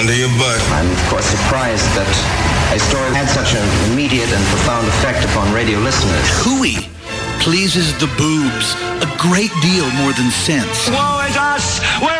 under your butt. I'm, of course, surprised that a story had such an immediate and profound effect upon radio listeners. Hooey pleases the boobs a great deal more than sense. Woe is us! We're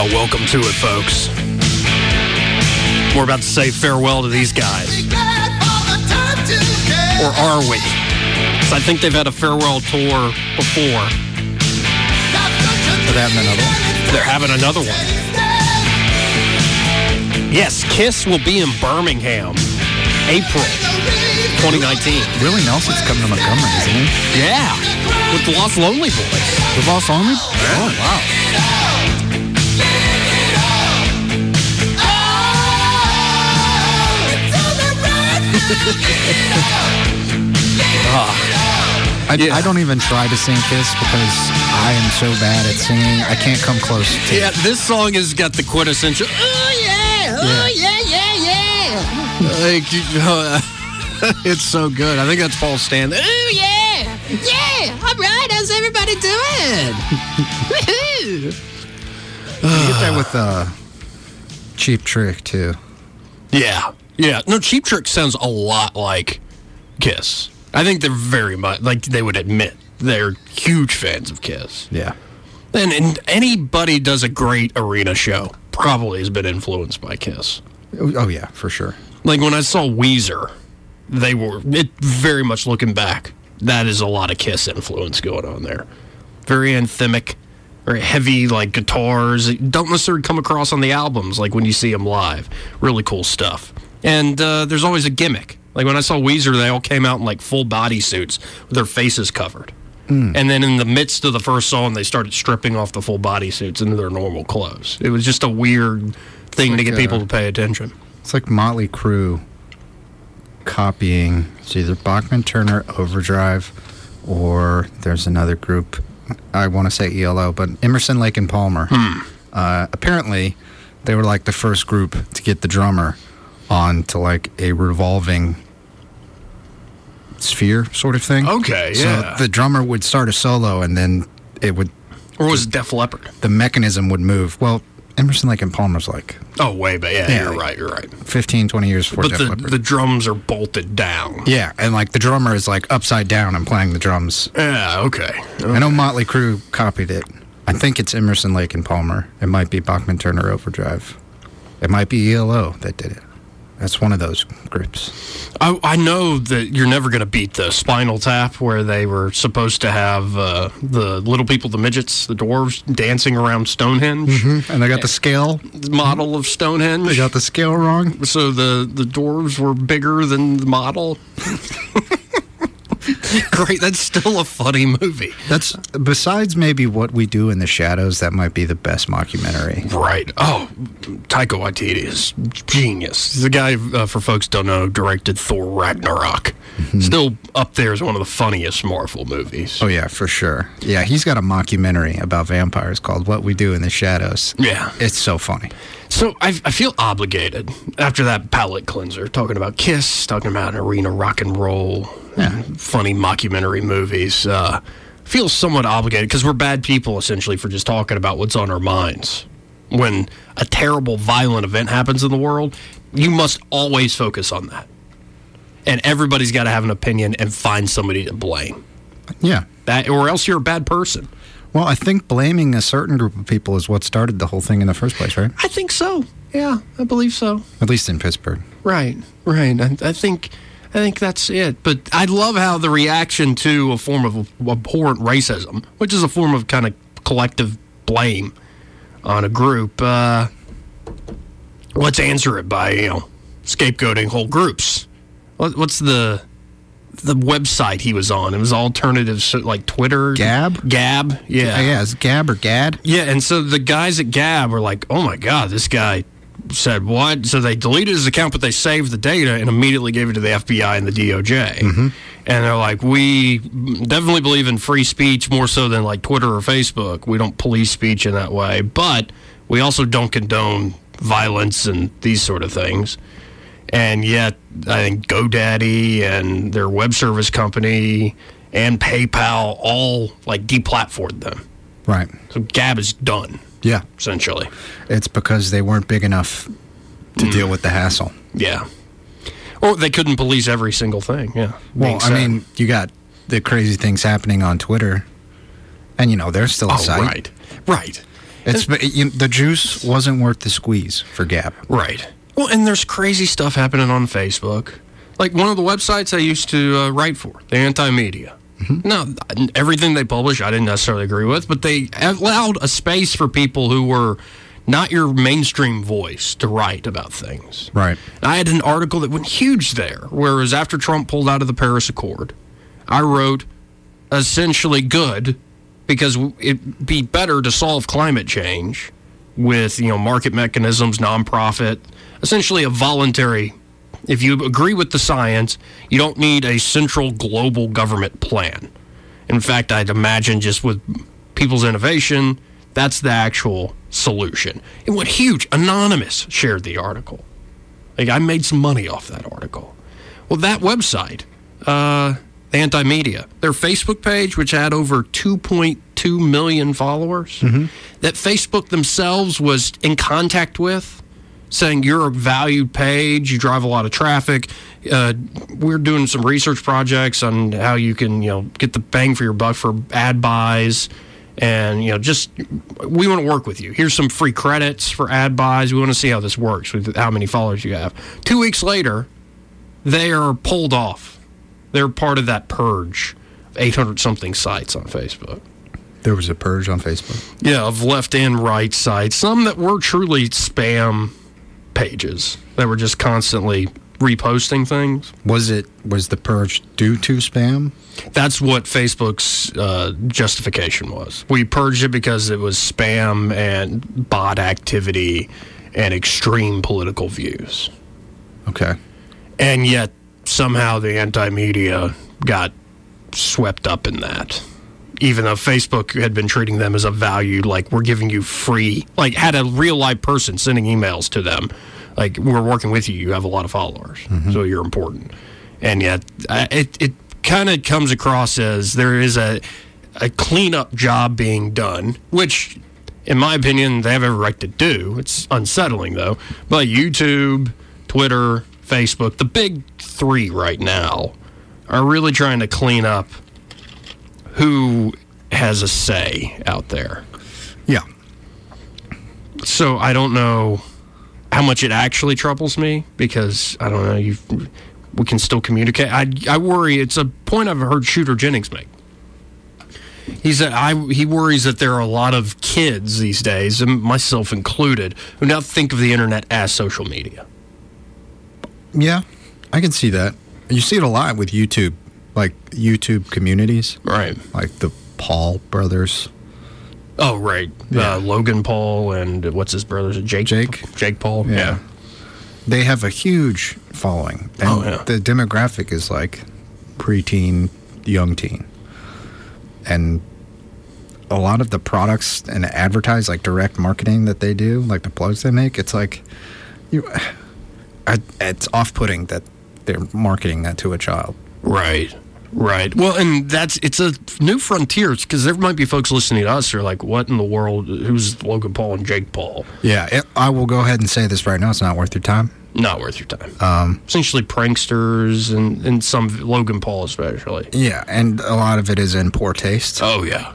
Oh, welcome to it, folks. We're about to say farewell to these guys. Or are we? Because I think they've had a farewell tour before. They're having another one. They're having another one. Yes, Kiss will be in Birmingham, April 2019. Willie Nelson's coming to Montgomery, isn't he? Yeah, with the Los Lonely Boys. The Los Lonely? Oh, wow. I, Yeah. I don't even try to sing Kiss because I am so bad at singing. I can't come close to Yeah, this song has got the quintessential. Oh yeah, oh yeah, yeah, yeah. Like, you it's so good. I think that's Paul Stanley. Oh yeah, yeah. All right, how's everybody doing? Woohoo! You get that with uh, Cheap Trick, too. Yeah, yeah. No, Cheap Trick sounds a lot like Kiss. I think they're very much like they would admit they're huge fans of Kiss. Yeah. And, and anybody does a great arena show probably has been influenced by Kiss. Oh, yeah, for sure. Like when I saw Weezer, they were it very much looking back. That is a lot of Kiss influence going on there. Very anthemic, very heavy like guitars. Don't necessarily come across on the albums like when you see them live. Really cool stuff. And uh, there's always a gimmick. Like when I saw Weezer, they all came out in like full body suits with their faces covered. And then in the midst of the first song, they started stripping off the full body suits into their normal clothes. It was just a weird thing to like, get people uh, to pay attention. It's like Motley Crue copying. It's either Bachman Turner Overdrive or there's another group. I want to say ELO, but Emerson, Lake, and Palmer. Uh, apparently, they were like the first group to get the drummer onto like a revolving sphere sort of thing. Okay, yeah. So the drummer would start a solo and then it would, Or was it Def Leppard? the mechanism would move. Well, Emerson, Lake, and Palmer's like Oh, way but Yeah, Yeah, you're like- right. You're right. 15, 20 years before But Def the, Leppard. the drums are bolted down. Yeah, and like the drummer is like upside down and playing the drums. Yeah, okay. I know Motley Crue copied it. I think it's Emerson, Lake, and Palmer. It might be Bachman Turner Overdrive. It might be ELO that did it. That's one of those groups. I, I know that you're never going to beat the Spinal Tap, where they were supposed to have uh, the little people, the midgets, the dwarves, dancing around Stonehenge. And they got the scale. Model of Stonehenge. They got the scale wrong. so the, the dwarves were bigger than the model. Great. That's still a funny movie. That's besides maybe what we do in the shadows. That might be the best mockumentary. Right. Oh, Taika Waititi is genius. He's the guy, uh, for folks don't know, directed Thor Ragnarok. Still up there as one of the funniest Marvel movies. Oh yeah, for sure. Yeah, he's got a mockumentary about vampires called "What We Do in the Shadows." Yeah. It's so funny. So I, I feel obligated after that palate cleanser, talking about Kiss, talking about arena rock and roll, and funny mockumentary movies. Uh, feel somewhat obligated because we're bad people essentially for just talking about what's on our minds. When a terrible, violent event happens in the world, you must always focus on that. And everybody's got to have an opinion and find somebody to blame. Yeah. That, or else you're a bad person. Well, I think blaming a certain group of people is what started the whole thing in the first place, right? I think so. Yeah, I believe so. At least in Pittsburgh. Right, right. I, I think, I think that's it. But I love how the reaction to a form of abhorrent racism, which is a form of kind of collective blame on a group, uh, let's answer it by you know scapegoating whole groups. What, what's the the website he was on. It was alternative, like Twitter, Gab? Gab, yeah, uh, Yeah, yeah, it's Gab or Gad. yeah. And so the guys at Gab were like, "Oh my god, this guy." Said what? So they deleted his account, but they saved the data and immediately gave it to the FBI and the DOJ. Mm-hmm. And they're like, we definitely believe in free speech more so than like Twitter or Facebook. We don't police speech in that way, but we also don't condone violence and these sort of things. And yet, I think GoDaddy and their web service company and PayPal all like deplatformed them. Right. So Gab is done Yeah. essentially. It's because they weren't big enough to mm. deal with the hassle. Yeah. Or they couldn't police every single thing. Yeah. Well, I mean, you got the crazy things happening on Twitter, and you know they're still a oh, site. right, right, It's but you, the juice wasn't worth the squeeze for Gab. right. Well, and there's crazy stuff happening on Facebook. Like one of the websites I used to uh, write for, the Anti Media. Now, everything they publish, I didn't necessarily agree with, but they allowed a space for people who were not your mainstream voice to write about things. Right. I had an article that went huge there, whereas after Trump pulled out of the Paris Accord. I wrote essentially good because it'd be better to solve climate change with you know market mechanisms, nonprofit, essentially a voluntary. If you agree with the science, you don't need a central global government plan. In fact, I'd imagine just with people's innovation, that's the actual solution. It went huge. Anonymous shared the article. Like I made some money off that article. Well, that website, uh, Anti Media, their Facebook page, which had over 2.2 million followers, that Facebook themselves was in contact with, saying you're a valued page, you drive a lot of traffic. Uh, we're doing some research projects on how you can, you know, get the bang for your buck for ad buys. And you know just we want to work with you. Here's some free credits for ad buys. We want to see how this works with how many followers you have. Two weeks later they are pulled off they're part of that purge of 800 something sites on facebook There was a purge on Facebook. yeah of left and right sites some that were truly spam pages that were just constantly reposting things Was it was the purge due to spam? That's what Facebook's uh, justification was. We purged it because it was spam and bot activity and extreme political views. Okay. And yet, somehow, the anti media got swept up in that. Even though Facebook had been treating them as a value, like we're giving you free, like had a real live person sending emails to them, like we're working with you, you have a lot of followers, mm-hmm. so you're important. And yet, it, it kind of comes across as there is a, a cleanup job being done, which, in my opinion, they have every right to do. It's unsettling, though. But YouTube, Twitter, Facebook, the big three right now, are really trying to clean up who has a say out there. Yeah. So I don't know how much it actually troubles me because I don't know. You, we can still communicate. I I worry. It's a point I've heard Shooter Jennings make. He said I he worries that there are a lot of kids these days, and myself included, who now think of the internet as social media. Yeah. I can see that. You see it a lot with YouTube, like YouTube communities, Right. like the Paul brothers. Oh, right. Yeah. Uh, Logan Paul and what's his brother? Jake? Jake. Jake Paul. Yeah. They have a huge following. And Oh, yeah. the demographic is like preteen, young teen. And a lot of the products and advertise like direct marketing that they do, like the plugs they make, it's like you I, it's off-putting that they're marketing that to a child. Right. Right. Well, and that's it's a new frontier because there might be folks listening to us who are like, "What in the world? Who's Logan Paul and Jake Paul?" Yeah, it, I will go ahead and say this right now. It's not worth your time. Not worth your time. Um, Essentially, pranksters and and some Logan Paul especially. Yeah, and a lot of it is in poor taste, Oh yeah.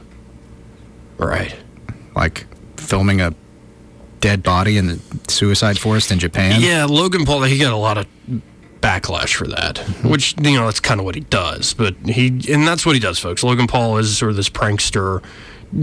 Right. like filming a dead body in the suicide forest in Japan. Yeah, Logan Paul. He got a lot of backlash for that, which you know that's kind of what he does. But he and that's what he does, folks. Logan Paul is sort of this prankster,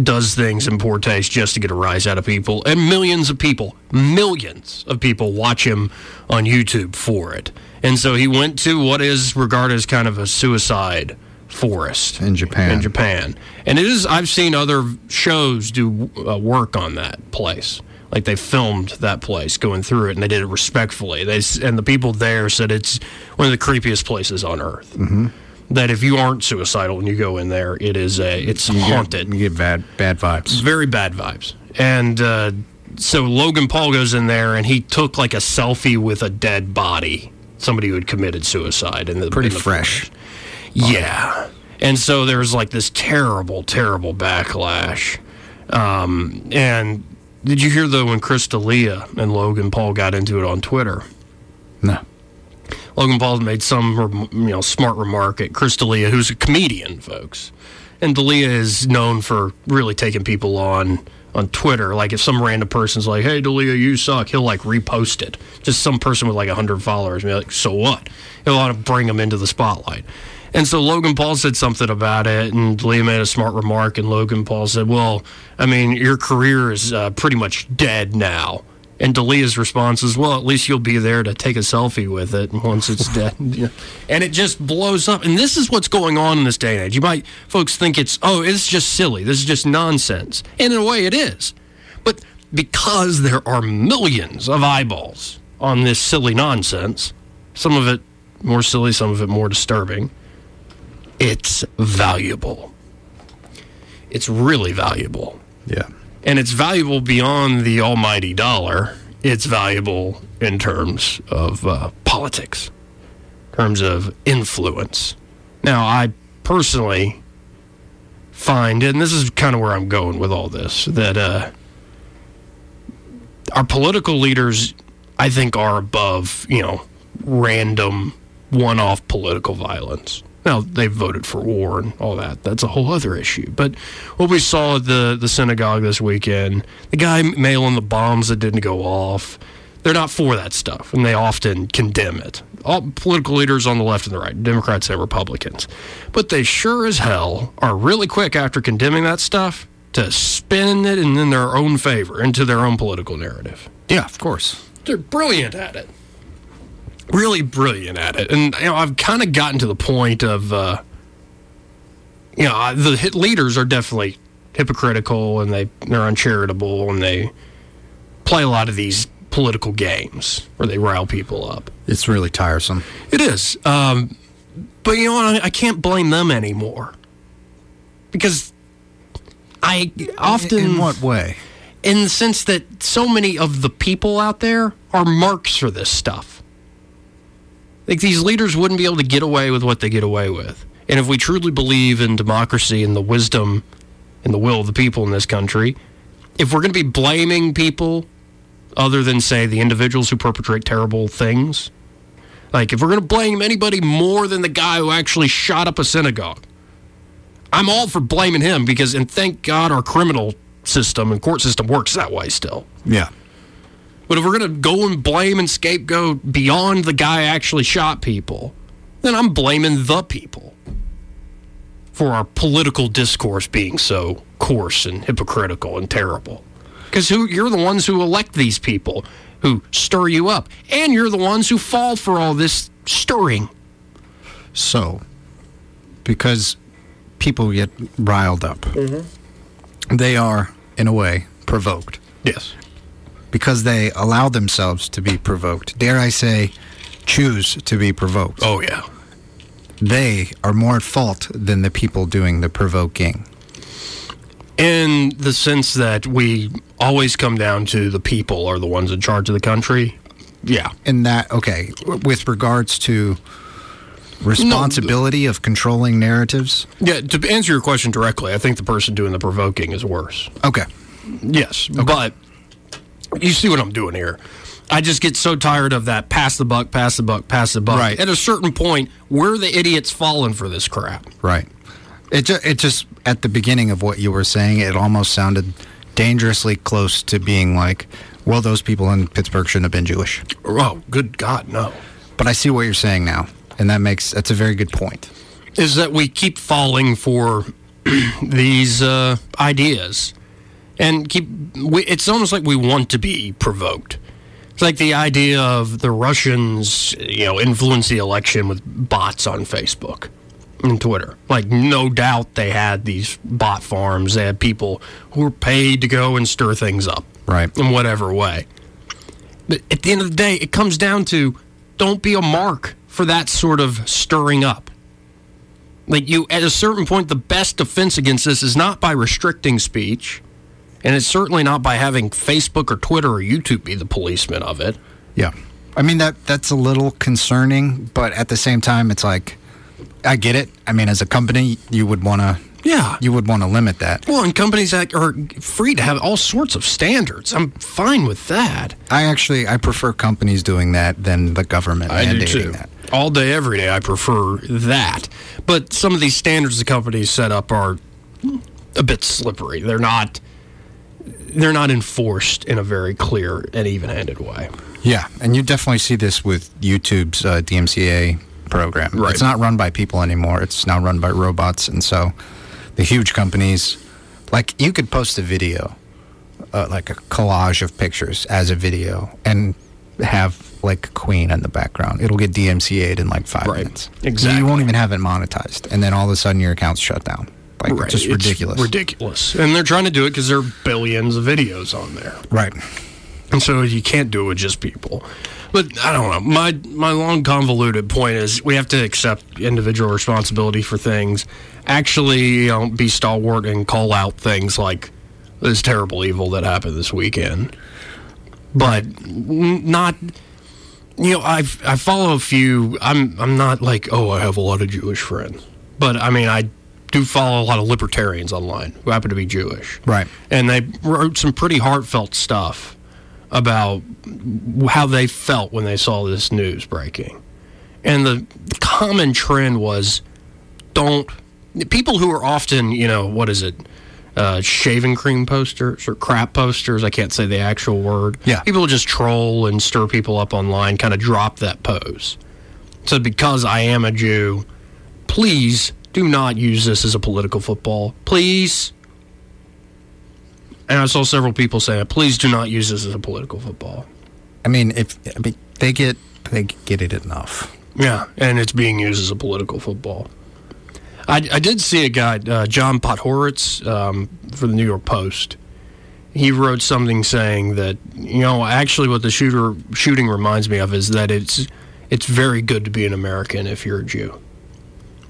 does things in poor taste just to get a rise out of people. And millions of people, millions of people watch him on YouTube for it. And so he went to what is regarded as kind of a suicide forest In Japan. In Japan, and it is. I've seen other shows do uh, work on that place. Like they filmed that place, going through it, and they did it respectfully. They and the people there said it's one of the creepiest places on earth. Mm-hmm. That if you aren't suicidal and you go in there, it is a it's You get- haunted You get bad bad vibes. very bad vibes. And uh, so Logan Paul goes in there and he took like a selfie with a dead body, somebody who had committed suicide. The, Pretty in the fresh. Yeah. And so there's like this terrible, terrible backlash. Um, and did you hear though when Chris D'Elia and Logan Paul got into it on Twitter? No. Logan Paul made some you know smart remark at Chris D'Elia, who's a comedian, folks. And D'Elia is known for really taking people on on Twitter. Like if some random person's like, "Hey, D'Elia, you suck," he'll like repost it. Just some person with like hundred followers, and be like, "So what?" He'll want to bring them into the spotlight. And so Logan Paul said something about it, and D'Elia made a smart remark, and Logan Paul said, "Well, I mean, your career is uh, pretty much dead now." And D'Elia's response is, "Well, at least you'll be there to take a selfie with it once it's dead." Know? And it just blows up. And this is what's going on in this day and age. You might, folks, think it's, "Oh, it's just silly. This is just nonsense." And in a way, it is. But because there are millions of eyeballs on this silly nonsense, some of it more silly, some of it more disturbing, it's valuable. It's really valuable Yeah. and it's valuable beyond the almighty dollar. It's valuable in terms of uh, politics, terms of influence. Now, I personally find, and this is kind of where I'm going with all this, that uh, our political leaders, I think, are above, you know, random one off political violence. Now, they voted for war and all that. That's a whole other issue. But what we saw at the, the synagogue this weekend, the guy mailing the bombs that didn't go off, they're not for that stuff, and they often condemn it. All political leaders on the left and the right, Democrats and Republicans. But they sure as hell are really quick after condemning that stuff to spin it in, in their own favor, into their own political narrative. Yeah, of course. They're brilliant at it. Really brilliant at it. And you know, I've kind of gotten to the point of, uh, you know, I- the hit leaders are definitely hypocritical and they they're uncharitable and they play a lot of these political games where they rile people up. It's really tiresome. It is. Um, but you know what? I, I can't blame them anymore because I often In what way? in the sense that so many of the people out there are marks for this stuff. Like these leaders wouldn't be able to get away with what they get away with. And if we truly believe in democracy and the wisdom and the will of the people in this country, if we're going to be blaming people other than, say, the individuals who perpetrate terrible things, like if we're going to blame anybody more than the guy who actually shot up a synagogue, I'm all for blaming him because, and thank God our criminal system and court system works that way still. Yeah. But if we're going to go and blame and scapegoat beyond the guy actually shot people, then I'm blaming the people for our political discourse being so coarse and hypocritical and terrible. Because who you're the ones who elect these people who stir you up, and you're the ones who fall for all this stirring. So, because people get riled up, mm-hmm. they are, in a way, provoked. Yes. Because they allow themselves to be provoked. Dare I say, choose to be provoked. Oh yeah. They are more at fault than the people doing the provoking. In the sense that we always come down to the people are the ones in charge of the country. Yeah. In that, okay, with regards to responsibility of controlling narratives. Yeah, to answer your question directly, I think the person doing the provoking is worse. Okay. Yes, but you see what I'm doing here. I just get so tired of that pass the buck, pass the buck, pass the buck. Right. At a certain point, where are the idiots falling for this crap. Right. It just, it just at the beginning of what you were saying, it almost sounded dangerously close to being like, well, those people in Pittsburgh shouldn't have been Jewish. Oh, good God, no. But I see what you're saying now, and that makes that's a very good point. Is that we keep falling for these uh, ideas and keep. We, it's almost like we want to be provoked. It's like the idea of the Russians, you know, influence the election with bots on Facebook and Twitter. Like, no doubt they had these bot farms. They had people who were paid to go and stir things up, Right. in whatever way. But at the end of the day, it comes down to don't be a mark for that sort of stirring up. Like you, at a certain point, the best defense against this is not by restricting speech, and it's certainly not by having Facebook or Twitter or YouTube be the policeman of it. Yeah. I mean that that's a little concerning, but at the same time it's like I get it. I mean as a company you would want to Yeah. you would want to limit that. Well, and companies that are free to have all sorts of standards. I'm fine with that. I actually I prefer companies doing that than the government mandating that. All day, every day, I prefer that. But some of these standards the companies set up are a bit slippery. They're not. They're not enforced in a very clear and even-handed way. Yeah, and you definitely see this with YouTube's uh, DMCA program. Right. It's not run by people anymore. It's now run by robots, and so the huge companies, like you could post a video, uh, like a collage of pictures as a video, and have like Queen in the background. It'll get DMCA'd in like five Right. minutes. Exactly. You won't even have it monetized, and then all of a sudden your account's shut down. Like Right. just It's ridiculous. ridiculous. And they're trying to do it because there are billions of videos on there. right. And so you can't do it with just people. But I don't know. My my long convoluted point is we have to accept individual responsibility for things. Actually, you know, be stalwart and call out things like this terrible evil that happened this weekend. But not you know, I I follow a few I'm I'm not like, oh, I have a lot of Jewish friends. But I mean, I do follow a lot of libertarians online who happen to be Jewish Right. and they wrote some pretty heartfelt stuff about how they felt when they saw this news breaking. And the common trend was don't people who are often, you know, what is it? Uh, shaving cream posters or crap posters. I can't say the actual word. Yeah. People just troll and stir people up online, kind of drop that pose. So, because I am a Jew, please do not use this as a political football. Please. And I saw several people saying, please do not use this as a political football. I mean, if I mean, they get they get it enough. Yeah, and it's being used as a political football. I, I did see a guy, uh, John Podhoretz, um, for the New York Post. He wrote something saying that you know actually what the shooter shooting reminds me of is that it's it's very good to be an American if you're a Jew.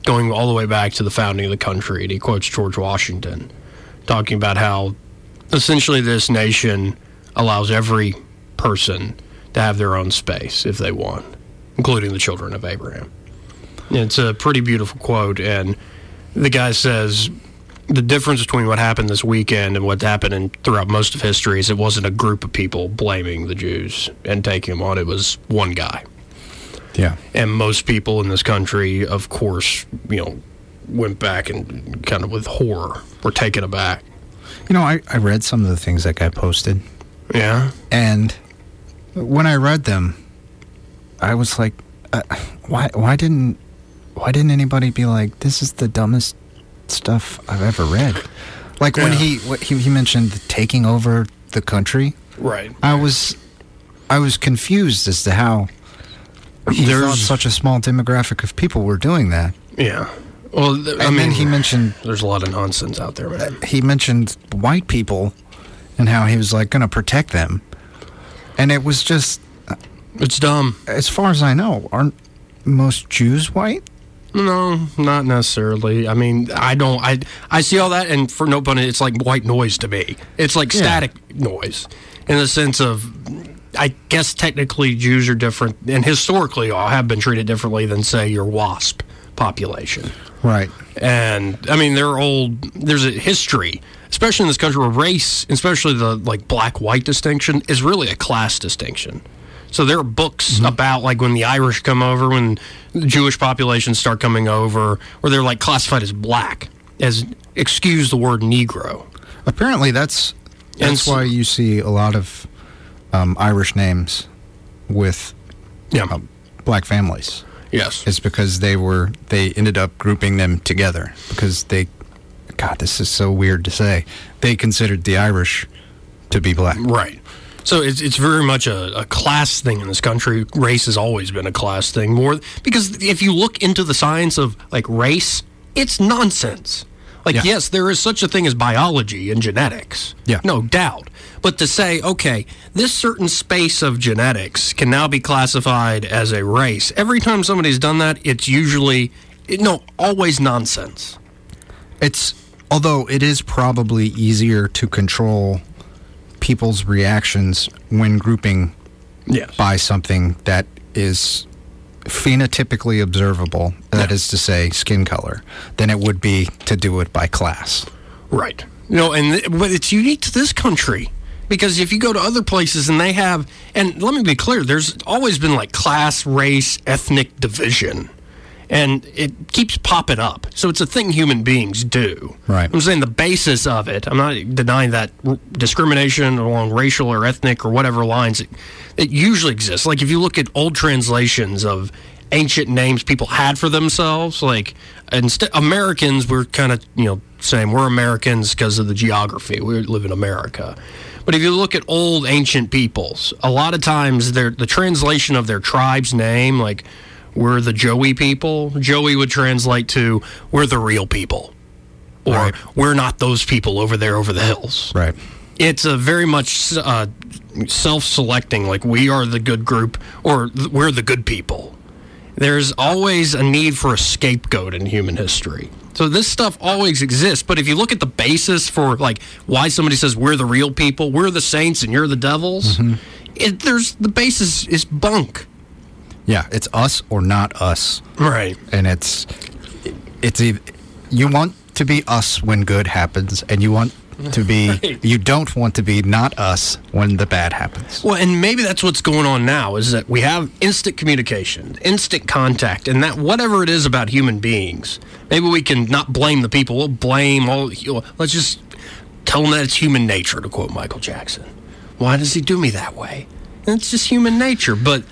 Going all the way back to the founding of the country, and he quotes George Washington, talking about how essentially this nation allows every person to have their own space if they want, including the children of Abraham. It's a pretty beautiful quote, and the guy says the difference between what happened this weekend and what happened in, throughout most of history is it wasn't a group of people blaming the Jews and taking them on. It was one guy. Yeah. And most people in this country, of course, you know, went back and kind of with horror were taken aback. You know, I, I read some of the things that guy posted. Yeah. And when I read them, I was like, uh, why why didn't why didn't anybody be like, this is the dumbest stuff I've ever read? Like when he what, he he mentioned taking over the country, Right. I was I was confused as to how he There's- such a small demographic of people were doing that. Yeah. Well, th- I And mean, then he mentioned there's a lot of nonsense out there, man. he mentioned white people and how he was like going to protect them. And it was just uh, It's dumb. as far as I know, aren't most Jews white? No, not necessarily. I mean, I don't. I I see all that, and for no pun, it's like white noise to me. It's like Yeah. static noise, in the sense of, I guess technically Jews are different, and historically all have been treated differently than say your WASP population. Right. And I mean, they're old. There's a history, especially in this country, where race, especially the like black-white distinction, is really a class distinction. So there are books mm-hmm. about like when the Irish come over, when the Jewish populations start coming over, where they're like classified as black, as excuse the word Negro. Apparently, that's that's why you see a lot of um, Irish names with Yeah. um, black families. yes. It's because they were they ended up grouping them together because they God, this is so weird to say. They considered the Irish to be black. Right. So it's it's very much a, a class thing in this country. Race has always been a class thing. More because if you look into the science of like race, it's nonsense. Like Yeah. yes, there is such a thing as biology and genetics. Yeah. No doubt. But to say, okay, this certain space of genetics can now be classified as a race. Every time somebody's done that, it's usually no, always nonsense. It's although it is probably easier to control people's reactions when grouping Yes. by something that is phenotypically observable, that Yeah. is to say, skin color, than it would be to do it by class. Right. You know, and th- but it's unique to this country because if you go to other places and they have, and let me be clear, there's always been like class, race, ethnic division, and it keeps popping up. So it's a thing human beings do. Right. I'm saying the basis of it. I'm not denying that r- discrimination along racial or ethnic or whatever lines it, it usually exists. Like if you look at old translations of ancient names people had for themselves, like instead Americans were kind of you know saying we're Americans because of the geography. We live in America. But if you look at old ancient peoples, a lot of times the translation of their tribe's name, like we're the Joey people, Joey would translate to we're the real people or Right. we're not those people over there over the hills. Right. It's a very much uh, self-selecting, like we are the good group or we're the good people. There's always a need for a scapegoat in human history. So this stuff always exists, but if you look at the basis for like why somebody says we're the real people, we're the saints and you're the devils, it, there's the basis is bunk. Yeah, it's us or not us. Right. and it's it's you want to be us when good happens and you want to be Right. you don't want to be not us when the bad happens Well, and maybe that's what's going on now is that we have instant communication, instant contact, and that whatever it is about human beings, maybe we can not blame the people. We'll blame all. Let's just tell them that it's human nature, to quote Michael Jackson. Why does he do me that way? It's just human nature. But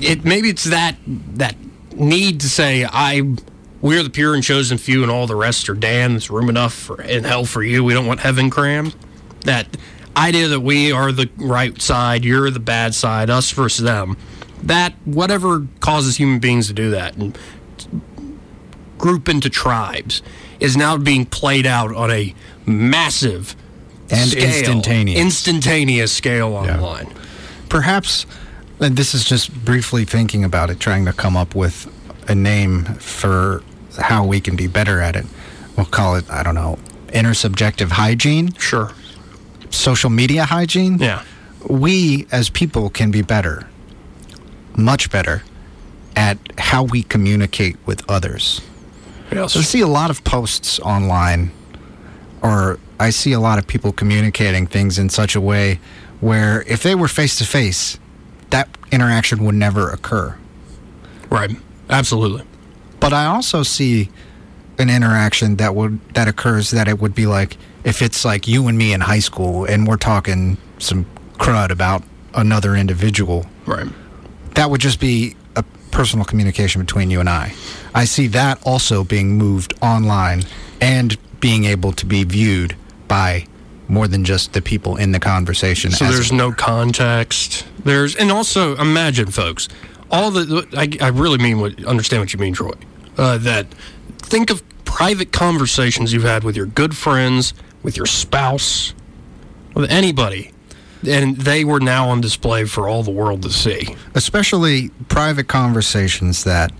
it maybe it's that that need to say I. We're the pure and chosen few, and all the rest are damned. There's room enough for, in hell for you. We don't want heaven crammed that idea that we are the right side, you're the bad side, us versus them, that whatever causes human beings to do that and group into tribes is now being played out on a massive And scale, instantaneous. instantaneous scale online. perhaps and this is just briefly thinking about it trying to come up with a name for how we can be better at it we'll call it i don't know intersubjective hygiene Sure. social media hygiene Yeah. we as people can be better, much better, at how we communicate with others. Yes. I see a lot of posts online, or I see a lot of people communicating things in such a way where if they were face to face, that interaction would never occur. Right. Absolutely. But I also see an interaction that would that occurs that it would be like if it's like you and me in high school and we're talking some crud about another individual Right. that would just be a personal communication between you and I. I see that also being moved online and being able to be viewed by more than just the people in the conversation. So there's no context. There's and also imagine, folks, all the I, I really mean what understand what you mean, Troy. Uh, that think of private conversations you've had with your good friends, with your spouse, with anybody, and they were now on display for all the world to see. especially private conversations that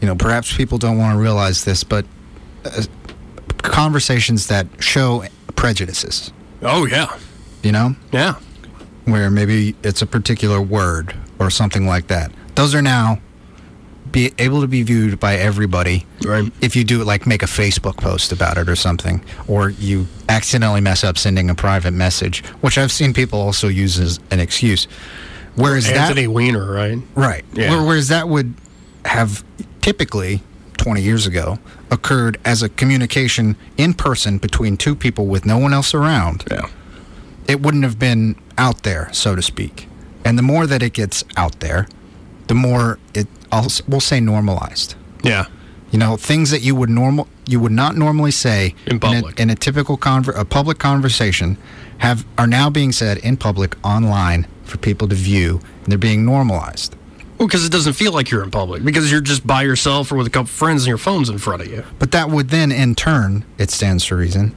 you know perhaps people don't want to realize this but uh, conversations that show prejudices Oh yeah, you know yeah, where maybe it's a particular word or something like that those are now be able to be viewed by everybody right. if you do it like make a facebook post about it or something or you accidentally mess up sending a private message which i've seen people also use as an excuse whereas that Anthony Weiner, right? Right. Yeah. Whereas that would have typically 20 years ago occurred as a communication in person between two people with no one else around. Yeah. It wouldn't have been out there, so to speak. And the more that it gets out there, the more it I'll, we'll say normalized. Yeah. You know, things that you would normal you would not normally say In public. in a, in a typical conver- a public conversation have are now being said in public online for people to view and they're being normalized. Well, because it doesn't feel like you're in public because you're just by yourself or with a couple friends and your phone's in front of you. But that would then, in turn, it stands to reason,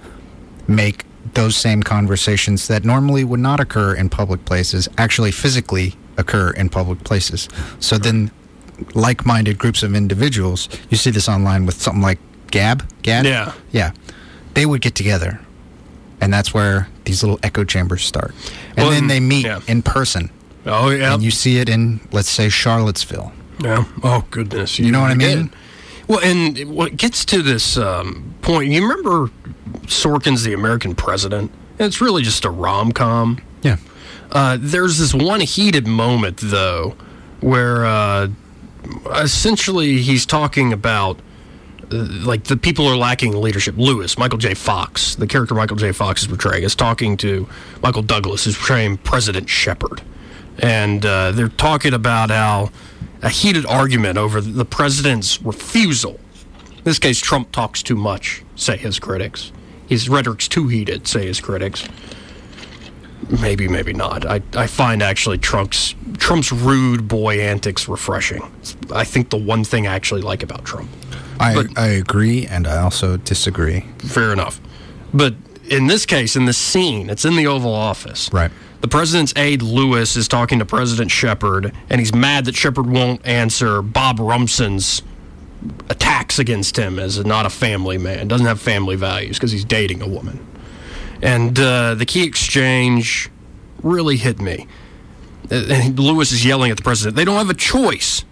make those same conversations that normally would not occur in public places actually physically occur in public places. So then, like minded groups of individuals, you see this online with something like Gab? Gab? Yeah. Yeah. They would get together. And that's where these little echo chambers start. And Well, then they meet yeah. in person. Oh yeah. And you see it in, let's say, Charlottesville. Yeah. Oh goodness. You know what I mean? Well, and what gets to this um, point, you remember Sorkin's The American President? It's really just a rom com. Yeah. Uh, there's this one heated moment, though, where uh, essentially he's talking about uh, like the people are lacking leadership. Lewis, Michael J. Fox, the character Michael J. Fox is portraying, is talking to Michael Douglas, who's portraying President Shepard, and uh, they're talking about how a heated argument over the president's refusal. In this case, Trump talks too much, say his critics. His rhetoric's too heated, say his critics. Maybe, maybe not. I, I find actually Trump's Trump's rude boy antics refreshing. It's, I think the one thing I actually like about Trump. I, But- I agree, and I also disagree. Fair enough. But in this case, in the scene, it's in the Oval Office. Right. The president's aide Lewis is talking to President Shepard, and he's mad that Shepard won't answer Bob Rumson's attacks against him as not a family man, doesn't have family values because he's dating a woman. And uh, the key exchange really hit me. Uh, And Lewis is yelling at the president. They don't have a choice.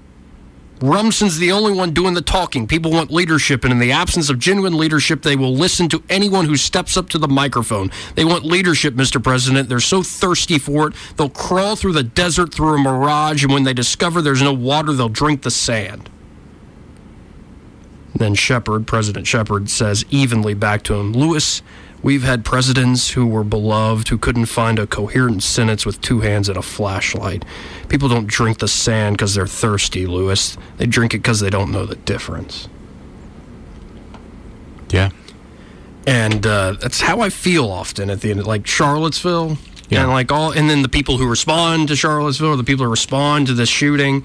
Rumson's the only one doing the talking. People want leadership, and in the absence of genuine leadership, they will listen to anyone who steps up to the microphone. They want leadership, Mr. President. They're so thirsty for it. They'll crawl through the desert through a mirage, and when they discover there's no water, they'll drink the sand. Then Shepard, President Shepard, says evenly back to him, Lewis, we've had presidents who were beloved who couldn't find a coherent sentence with two hands and a flashlight. People don't drink the sand because they're thirsty, Lewis. They drink it because they don't know the difference. Yeah. And uh, that's how I feel often at the end, like Charlottesville, Yeah. and like all, and then the people who respond to Charlottesville, or the people who respond to this shooting.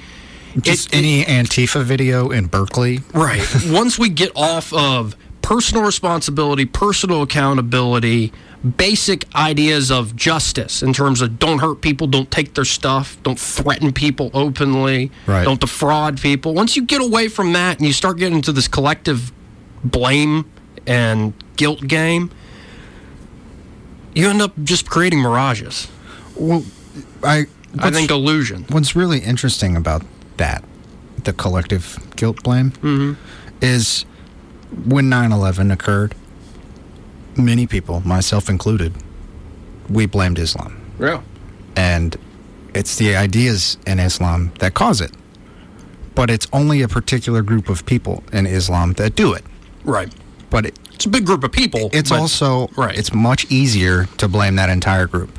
Just It- any Antifa video in Berkeley. Right. Once we get off of personal responsibility, personal accountability, basic ideas of justice in terms of don't hurt people, don't take their stuff, don't threaten people openly, Right. don't defraud people. Once you get away from that and you start getting into this collective blame and guilt game, you end up just creating mirages. Well, I I think illusion. what's really interesting about that, the collective guilt blame, Mm-hmm. is when 9 11 occurred, many people, myself included, we blamed Islam. Yeah. And it's the ideas in Islam that cause it. But it's only a particular group of people in Islam that do it. Right. But it, It's a big group of people. it's but- also right. it's much easier to blame that entire group.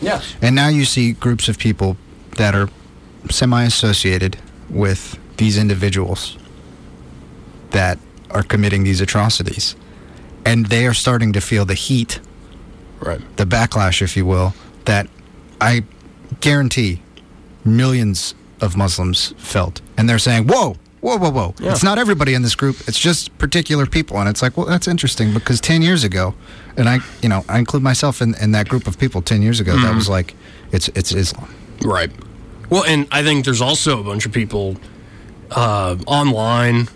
yes. And now you see groups of people that are semi associated with these individuals that are committing these atrocities. And they are starting to feel the heat, Right. the backlash, if you will, that I guarantee millions of Muslims felt. And they're saying, whoa, whoa, whoa, whoa. Yeah. It's not everybody in this group, it's just particular people. And it's like, well, that's interesting because 10 years ago, and I, you know, I include myself in, in that group of people 10 years ago, that was like, it's, it's Islam. Right. Well, and I think there's also a bunch of people uh, online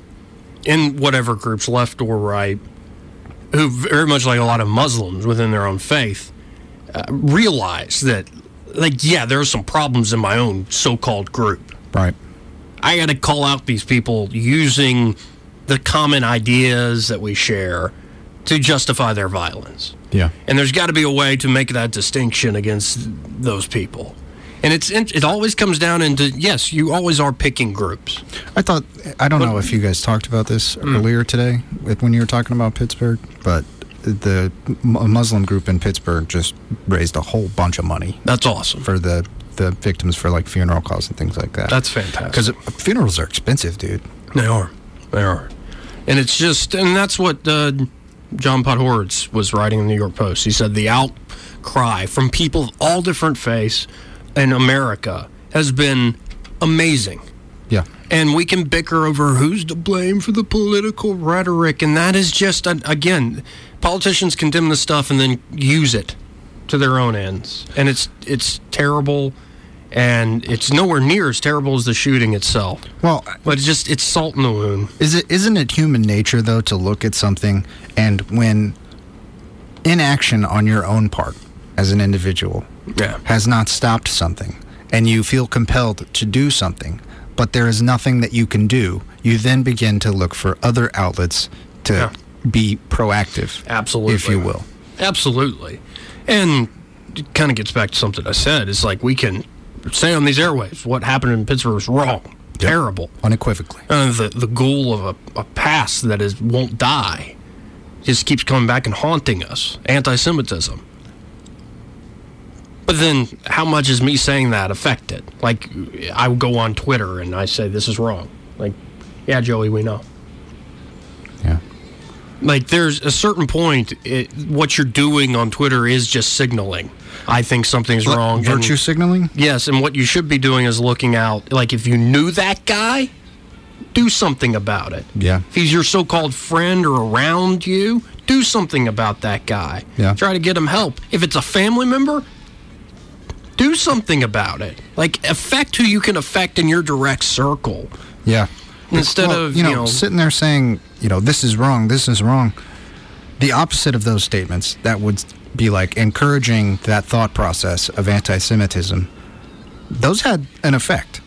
in whatever groups, left or right, who very much like a lot of Muslims within their own faith uh, realize that, like, yeah, there are some problems in my own so-called group. Right. I got to call out these people using the common ideas that we share to justify their violence. Yeah. And there's got to be a way to make that distinction against those people. And it's it always comes down into yes, you always are picking groups. I thought I don't know if you guys talked about this earlier today when you were talking about Pittsburgh, but the Muslim group in Pittsburgh just raised a whole bunch of money That's awesome. for the the victims for like funeral costs and things like that. That's fantastic. because funerals are expensive, dude. They are. They are. And it's just, and that's what uh, John Podhoretz was writing in the New York Post. He said the outcry from people of all different faiths in America has been amazing. Yeah. And we can bicker over who's to blame for the political rhetoric. And that is just, again, politicians condemn the stuff and then use it to their own ends. And it's, it's terrible. And it's nowhere near as terrible as the shooting itself. Well, But it's just, it's salt in the wound. Is it isn't it human nature though to look at something and when inaction on your own part as an individual Yeah. has not stopped something and you feel compelled to do something but there is nothing that you can do you then begin to look for other outlets to Yeah. be proactive Absolutely. if you will Absolutely. And it kind of gets back to something I said. It's like we can say on these airwaves what happened in Pittsburgh was wrong, terrible. unequivocally Uh, the, the ghoul of a, a past that is won't die just keeps coming back and haunting us anti Semitism. But then, how much is me saying that affected? Like, I go on Twitter and I say, this is wrong. Like, yeah, Joey, we know. yeah like there's a certain point it, what you're doing on twitter is just signaling i think something's wrong and- virtue signaling yes and what you should be doing is looking out like if you knew that guy do something about it Yeah. if he's your so-called friend or around you do something about that guy Yeah. try to get him help if it's a family member do something about it like affect who you can affect in your direct circle Yeah. Instead Well, of, you know, you know- sitting there saying, you know, this is wrong, this is wrong. The opposite of those statements that would be like encouraging that thought process of anti-Semitism. Those had an effect,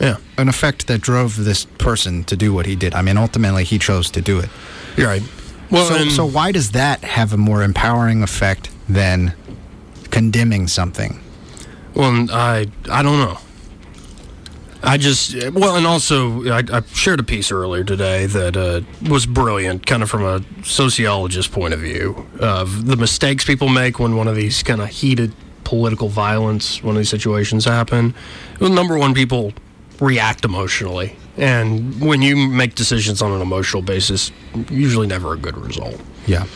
yeah an effect that drove this person to do what he did. I mean, ultimately, he chose to do it. you're right well so, so why does that have a more empowering effect than condemning something? Well, I I don't know. I just well, and also I, I shared a piece earlier today that uh, was brilliant, kind of from a sociologist point of view of the mistakes people make when one of these kind of heated political violence, one of these situations happen. Well, number one, people react emotionally, and when you make decisions on an emotional basis, usually never a good result Yeah.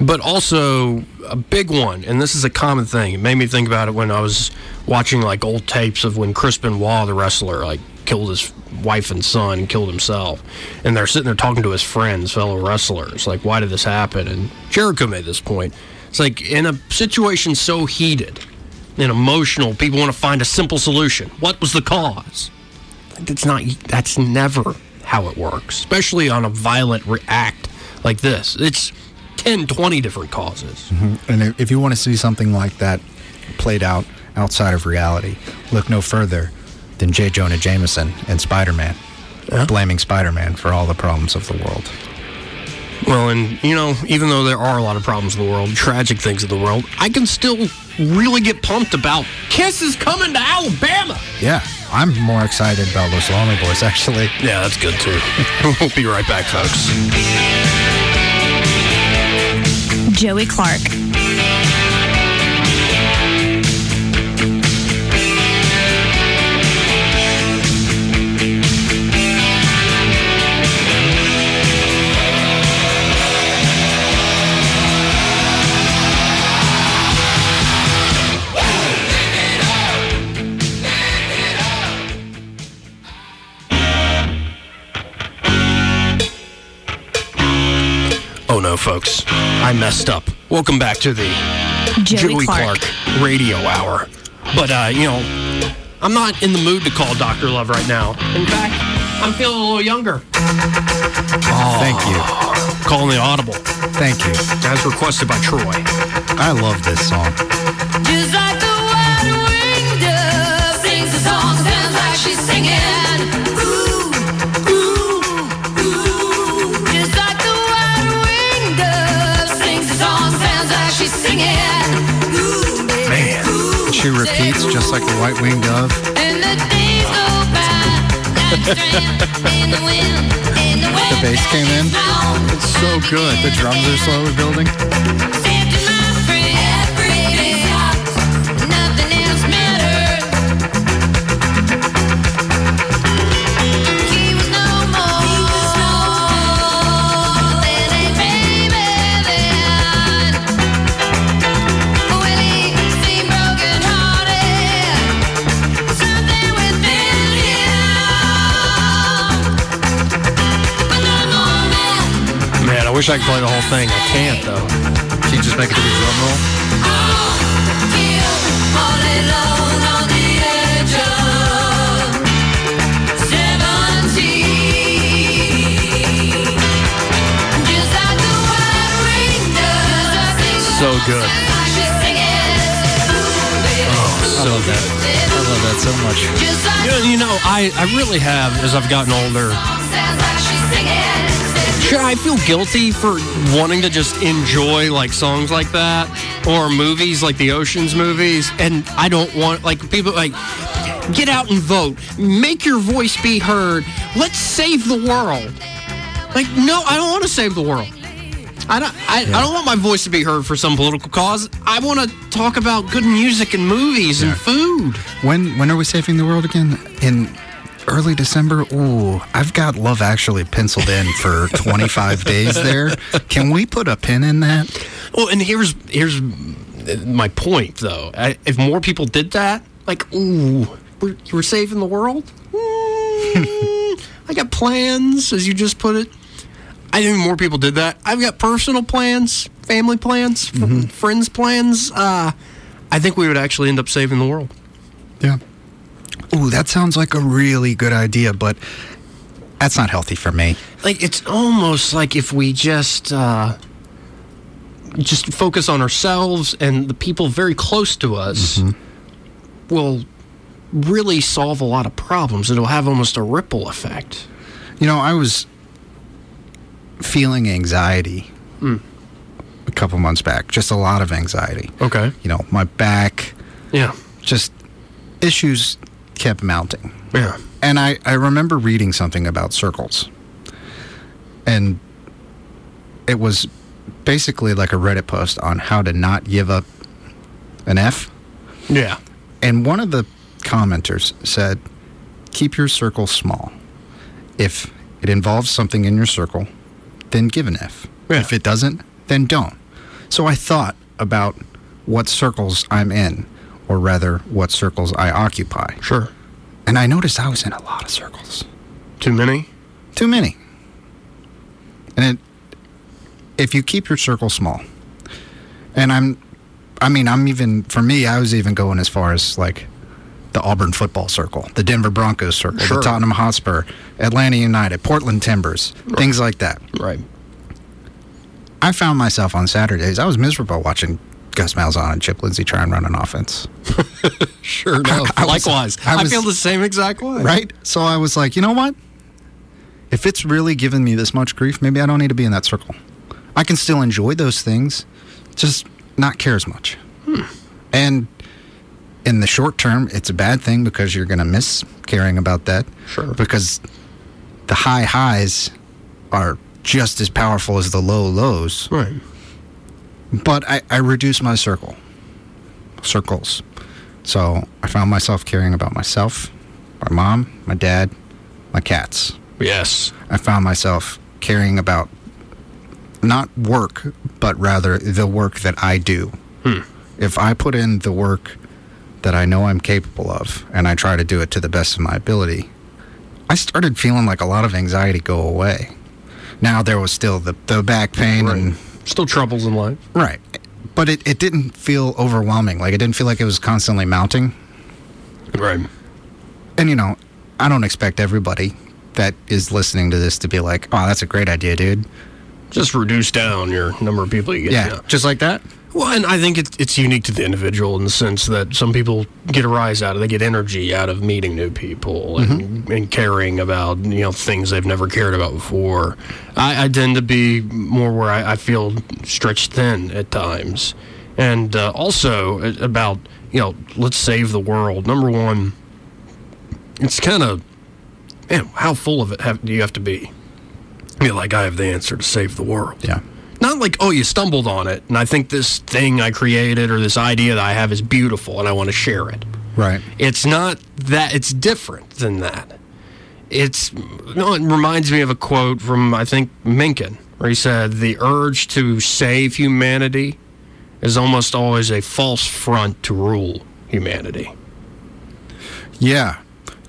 But also a big one, and this is a common thing. It made me think about it when I was watching like old tapes of when Chris Benoit, the wrestler, like killed his wife and son and killed himself, and they're sitting there talking to his friends, fellow wrestlers, like, why did this happen? And Jericho made this point. It's like in a situation so heated and emotional, people want to find a simple solution. What was the cause? That's not. That's never how it works, especially on a violent react like this. It's 10, 20 different causes. Mm-hmm. And if- you want to see something like that played out outside of reality, look no further than J. Jonah Jameson and Spider Man, uh-huh. blaming Spider Man for all the problems of the world. Well, and you know, even though there are a lot of problems in the world, tragic things in the world, I can still really get pumped about Kiss is coming to Alabama. Yeah, I'm more excited about Los Lonely Boys, actually. Yeah, that's good too. we'll be right back, folks. Joey Clark. Oh folks, I messed up. Welcome back to the Joey, Clark. Radio Hour. But uh, you know, I'm not in the mood to call Doctor Love right now. In fact, I'm feeling a little younger. Thank you. Calling the audible, Thank you. as requested by Troy. I love this song. Just like the white-winged dove sings a song, sounds like she's singing. She repeats just like the white winged dove. And the days go by like strand in the wind, in the wind. The bass came in. It's So good. The drums are slowly building. Wish I could play the whole thing. I can't though. Can you just make it to the drum roll? So good. Singing. So good. I love that so much. You know, you know, I, I really have as I've gotten older. I feel guilty for wanting to just enjoy like songs like that or movies like the Ocean's movies? And I don't want like people like get out and vote, make your voice be heard. Let's save the world. Like no, I don't want to save the world. I don't. I, I don't want my voice to be heard for some political cause. I want to talk about good music and movies and food. When when are we saving the world again? In early December? Ooh, I've got Love Actually penciled in for 25 days there. Can we put a pin in that? Well, and here's here's my point though. I, if more people did that, like, ooh, we're, we're saving the world. Mm, I got plans, as you just put it. I think more people did that. I've got personal plans, family plans, f- friends plans. Uh, I think we would actually end up saving the world. Yeah. Ooh, that sounds like a really good idea, but that's not healthy for me. Like it's almost like if we just uh, just focus on ourselves and the people very close to us will really solve a lot of problems. It'll have almost a ripple effect. You know, I was feeling anxiety a couple months back, just a lot of anxiety. Okay. You know, my back, Yeah. just issues kept mounting. Yeah. And I, I remember reading something about circles. And it was basically like a Reddit post on how to not give up an F. Yeah. And one of the commenters said, keep your circle small. If it involves something in your circle, then give an F. Yeah. If it doesn't, then don't. So I thought about what circles I'm in, or rather, what circles I occupy. Sure. And I noticed I was in a lot of circles. Too many? Too many. And it, if you keep your circle small, and I'm, I mean, I'm even, for me, I was even going as far as like the Auburn football circle, the Denver Broncos circle, Sure. the Tottenham Hotspur, Atlanta United, Portland Timbers, things like that. Right. I found myself on Saturdays, I was miserable watching Gus Malzahn and Chip Lindsey try and run an offense. Sure. No. I was- Likewise. I I, was- feel the same exact way. right? So I was like, you know what? If it's really giving me this much grief, maybe I don't need to be in that circle. I can still enjoy those things, just not care as much. Hmm. And in the short term, it's a bad thing because you're going to miss caring about that. Sure. Because the high highs are just as powerful as the low lows. Right. But I, I reduced my circle, circles. So I found myself caring about myself, my mom, my dad, my cats. Yes. I found myself caring about not work, but rather the work that I do. Hmm. If I put in the work that I know I'm capable of and I try to do it to the best of my ability, I started feeling like a lot of anxiety go away. Now there was still the, the back pain and Still troubles in life. Right. But it, it didn't feel overwhelming. Like, it didn't feel like it was constantly mounting. Right. And, you know, I don't expect everybody that is listening to this to be like, oh, that's a great idea, dude. Just reduce down your number of people you get. Yeah. Just like that? Well, and I think it's, it's unique to the individual in the sense that some people get a rise out of, they get energy out of meeting new people and, and caring about, you know, things they've never cared about before. I, I tend to be more where I, I feel stretched thin at times. And uh, also about, you know, let's save the world. Number one, it's kind of, man, how full of it have, do you have to be? Be like, I have the answer to save the world Yeah. Not like oh you stumbled on it and i think this thing i created or this idea that i have is beautiful and i want to share it Right. it's not that it's different than that it's no it reminds me of a quote from i think Mencken where he said the urge to save humanity is almost always a false front to rule humanity Yeah.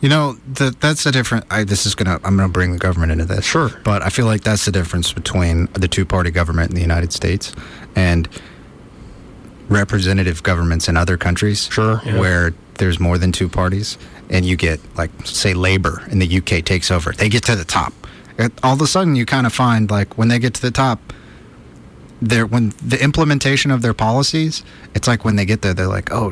You know, the, that's the difference. I, this is gonna. I'm gonna bring the government into this. Sure. But I feel like that's the difference between the two-party government in the United States and representative governments in other countries. Sure, yeah. Where there's more than two parties, and you get like, say, Labor in the UK takes over. They get to the top. All of a sudden, you kind of find like when they get to the top, they're when the implementation of their policies, it's like when they get there, they're like, oh.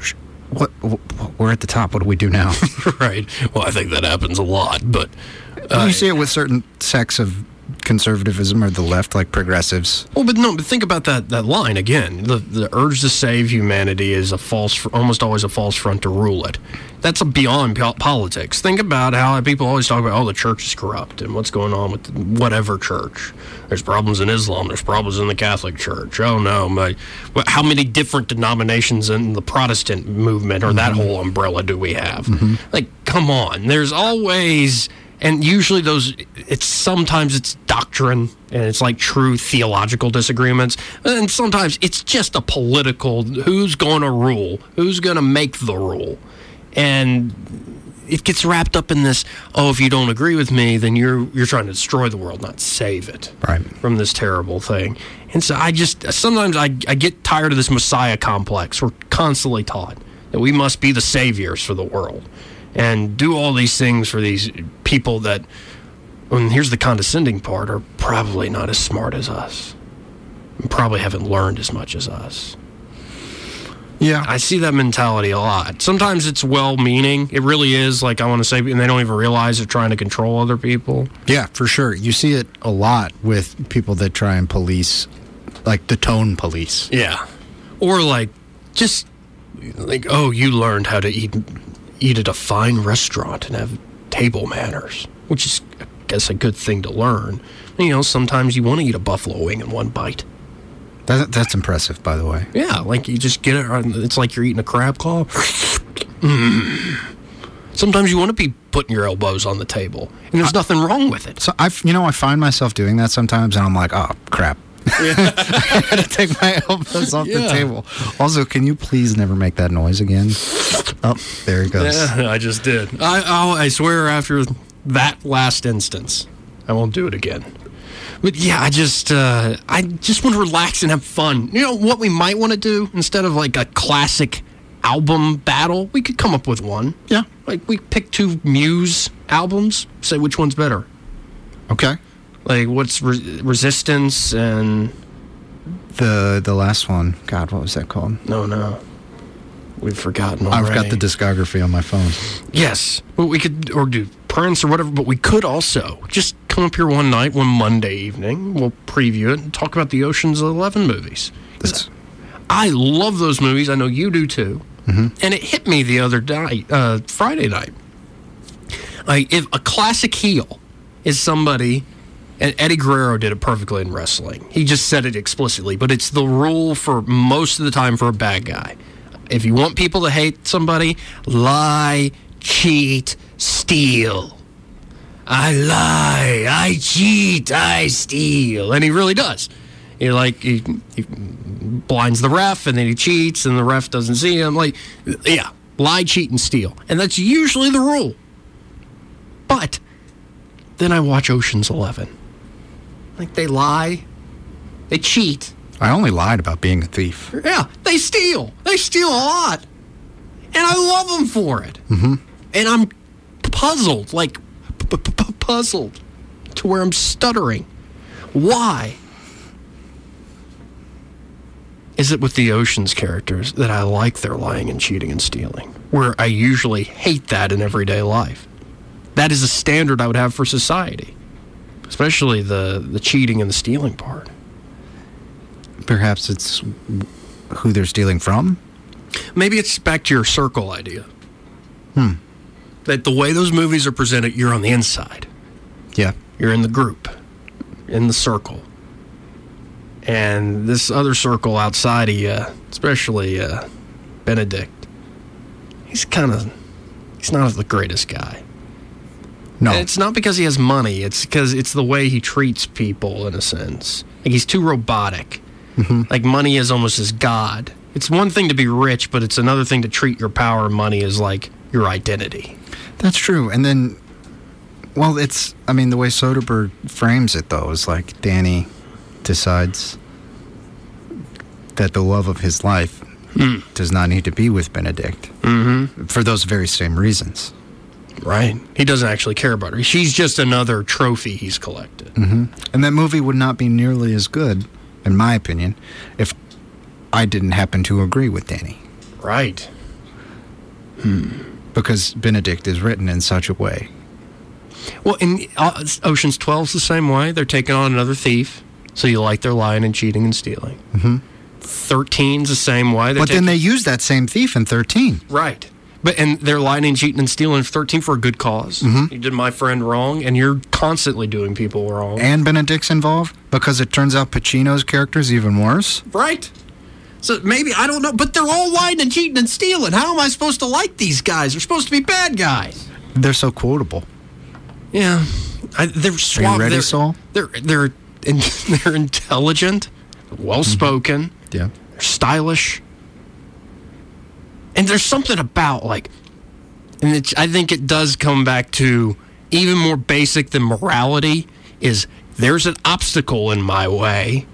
Sh- what, we're at the top. What do we do now? right. Well, I think that happens a lot, but uh, you see it with certain sects of conservatism or the left, like progressives. Well, but no, but think about that that line again. The the urge to save humanity is a false, almost always a false front to rule it. That's a beyond po- politics. Think about how people always talk about, oh, the church is corrupt and what's going on with whatever church. There's problems in Islam. There's problems in the Catholic Church. Oh no, my, how many different denominations in the Protestant movement or that mm-hmm. whole umbrella do we have? Mm-hmm. Like, come on. There's always and usually those it's sometimes it's doctrine and it's like true theological disagreements. And sometimes it's just a political who's going to rule? Who's going to make the rule? And it gets wrapped up in this oh if you don't agree with me then you're you're trying to destroy the world not save it right. from this terrible thing. And so i just sometimes i, I get tired of this messiah complex. We're constantly taught that we must be the saviors for the world and do all these things for these people that and here's the condescending part are probably not as smart as us and probably haven't learned as much as us yeah i see that mentality a lot sometimes it's well meaning it really is like i want to say and they don't even realize they're trying to control other people Yeah, for sure. You see it a lot with people that try and police, like the tone police. Yeah. Or like just like oh, you learned how to eat eat at a fine restaurant and have table manners, which is I guess a good thing to learn. You know, sometimes you want to eat a buffalo wing in one bite. That, that's impressive, by the way. Yeah, like you just get it. It's like you're eating a crab claw. Mm. Sometimes you want to be putting your elbows on the table, and there's nothing wrong with it. So I, you know, I find myself doing that sometimes, and I'm like, oh crap. I had to take my elbows off the table. Also, can you please never make that noise again? Oh, there he goes. Yeah, I just did. I, I'll, I swear after that last instance, I won't do it again. But yeah, I just uh, I just want to relax and have fun. You know what we might want to do instead of like a classic album battle, we could come up with one. Yeah. Like we pick two Muse albums, say which one's better. Okay. Like what's re- Resistance and The the last one. God, what was that called? no no. We've forgotten. I've got the discography on my phone. Yes, but we could or do Prince or whatever. But we could also just come up here one night, one Monday evening. We'll preview it and talk about the Ocean's Eleven movies. 'Cause I love those movies. I know you do too. And it hit me the other night, uh, Friday night. Like if a classic heel is somebody, and Eddie Guerrero did it perfectly in wrestling. He just said it explicitly, but it's the rule for most of the time for a bad guy. If you want people to hate somebody, lie, cheat, steal. I lie, I cheat, I steal, and he really does. He like he, he blinds the ref, and then he cheats, and the ref doesn't see him. Like, yeah, lie, cheat, and steal, and that's usually the rule. But then I watch Ocean's Eleven. Like they lie, they cheat, I only lied about being a thief. yeah, they steal. They steal a lot. And I love them for it. Mm-hmm. And I'm puzzled, like puzzled to where I'm stuttering. Why is it with the Ocean's characters that I like their lying and cheating and stealing, where I usually hate that in everyday life? That is a standard I would have for society, especially the, the cheating and the stealing part. Perhaps it's who they're stealing from. Maybe it's back to your circle idea. Hmm. That the way those movies are presented, you're on the inside. Yeah. You're in the group, in the circle. And this other circle outside of you, especially uh, Benedict, he's kind of, he's not the greatest guy. No. And it's not because he has money. It's because it's the way he treats people, in a sense. Like he's too robotic. Like money is almost his god. It's one thing to be rich, but it's another thing to treat your power and money as like your identity. That's true. And then, well, it's, I mean, the way Soderbergh frames it, though, is like Danny decides that the love of his life Hmm. does not need to be with Benedict Mm-hmm. for those very same reasons. Right. He doesn't actually care about her. She's just another trophy he's collected. hmm And that movie would not be nearly as good, in my opinion, if I didn't happen to agree with Danny. Right. Because Benedict is written in such a way. Well, in uh, Ocean's 12's the same way. They're taking on another thief. So you like their lying and cheating and stealing. hmm 13's the same way. They're But then they use that same thief in 13. Right. But and they're lying and cheating and stealing in 13 for a good because Mhm. You did my friend wrong, and you're constantly doing people wrong. And Benedict's involved because it turns out Pacino's character is even worse. Right. So maybe I don't know, but they're all lying and cheating and stealing. How am I supposed to like these guys? They're supposed to be bad guys. They're so quotable. Yeah, I, they're suave. ready, they're, Saul? They're they're in, they're intelligent, well spoken. Yeah. They're stylish, and there's something about like, and it's, I think it does come back to even more basic than morality is there's an obstacle in my way.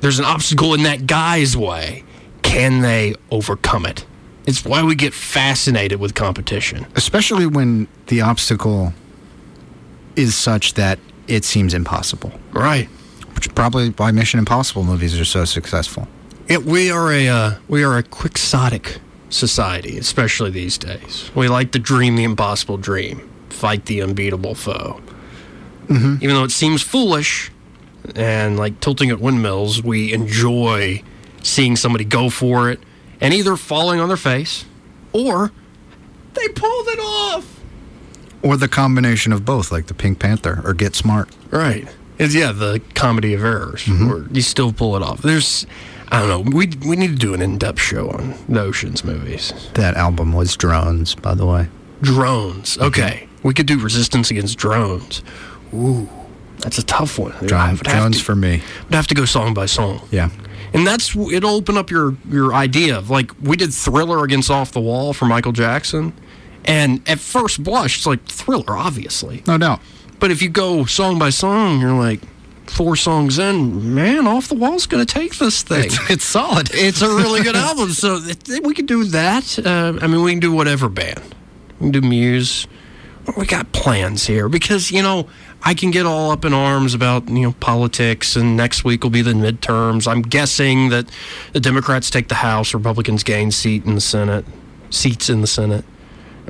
There's an obstacle in that guy's way. Can they overcome it? It's why we get fascinated with competition. Especially when the obstacle is such that it seems impossible. Right. Which is probably why Mission Impossible movies are so successful. Yeah, we are a uh, we are a quixotic society, especially these days. We like to dream the impossible dream, fight the unbeatable foe. Mhm. Even though it seems foolish and like tilting at windmills, we enjoy seeing somebody go for it and either falling on their face or they pulled it off. Or the combination of both, like the Pink Panther or Get Smart. Right. It's yeah, the comedy of errors. Where you still pull it off. There's I don't know. We we need to do an in-depth show on the Ocean's movies. That album was Drones, by the way. Drones. Okay. We could do resistance against drones. Ooh. That's a tough one. I John, would have Jones to- for me. I'd have to go song by song. Yeah. And that's it'll open up your your idea of like we did Thriller against Off the Wall for Michael Jackson. And at first blush, it's like Thriller, obviously. No doubt. But if you go song by song, you're like four songs in, man, Off the Wall's going to take this thing. It's, it's solid. It's a really good album. So we could do that. Uh, I mean, we can do whatever band. We can do Muse. We got plans here because you know I can get all up in arms about you know politics, and next week will be the midterms. I'm guessing that the Democrats take the House, Republicans gain seat in the Senate, seats in the Senate.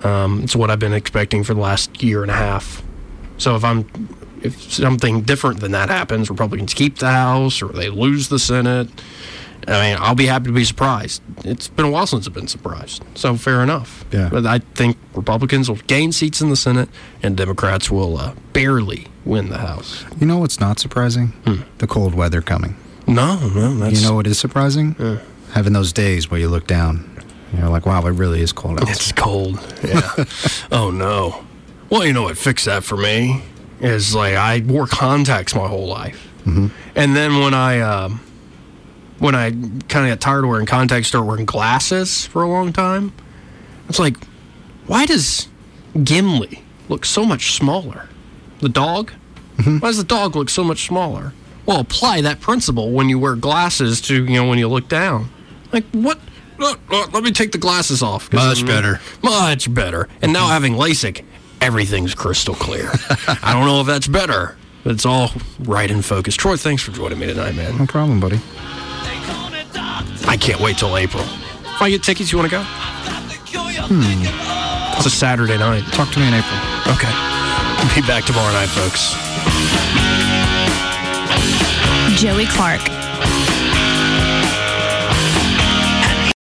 Um, it's what I've been expecting for the last year and a half. So if I'm if something different than that happens, Republicans keep the House or they lose the Senate. I mean, I'll be happy to be surprised. It's been a while since I've been surprised, so fair enough. Yeah. But I think Republicans will gain seats in the Senate, and Democrats will uh, barely win the House. You know what's not surprising? The cold weather coming. No, no, that's You know what is surprising? Yeah. Having those days where you look down and you're like, wow, it really is cold out. It's cold. Yeah. oh no. Well, you know what fixed that for me is like I wore contacts my whole life, Mhm. and then when I um, when I kind of got tired of wearing contacts, started wearing glasses for a long time. It's like, why does Gimli look so much smaller? The dog. Why does the dog look so much smaller? Well, apply that principle when you wear glasses to you know when you look down. Like what? Look, look, let me take the glasses off. Much better. Much better. And now having LASIK, everything's crystal clear. I don't know if that's better, but it's all right in focus. Troy, thanks for joining me tonight, man. No problem, buddy. I can't wait till April. If I get tickets, you want to go? Hmm. It's a Saturday night. Talk to me in April. Okay. Be back tomorrow night, folks. Joey Clark.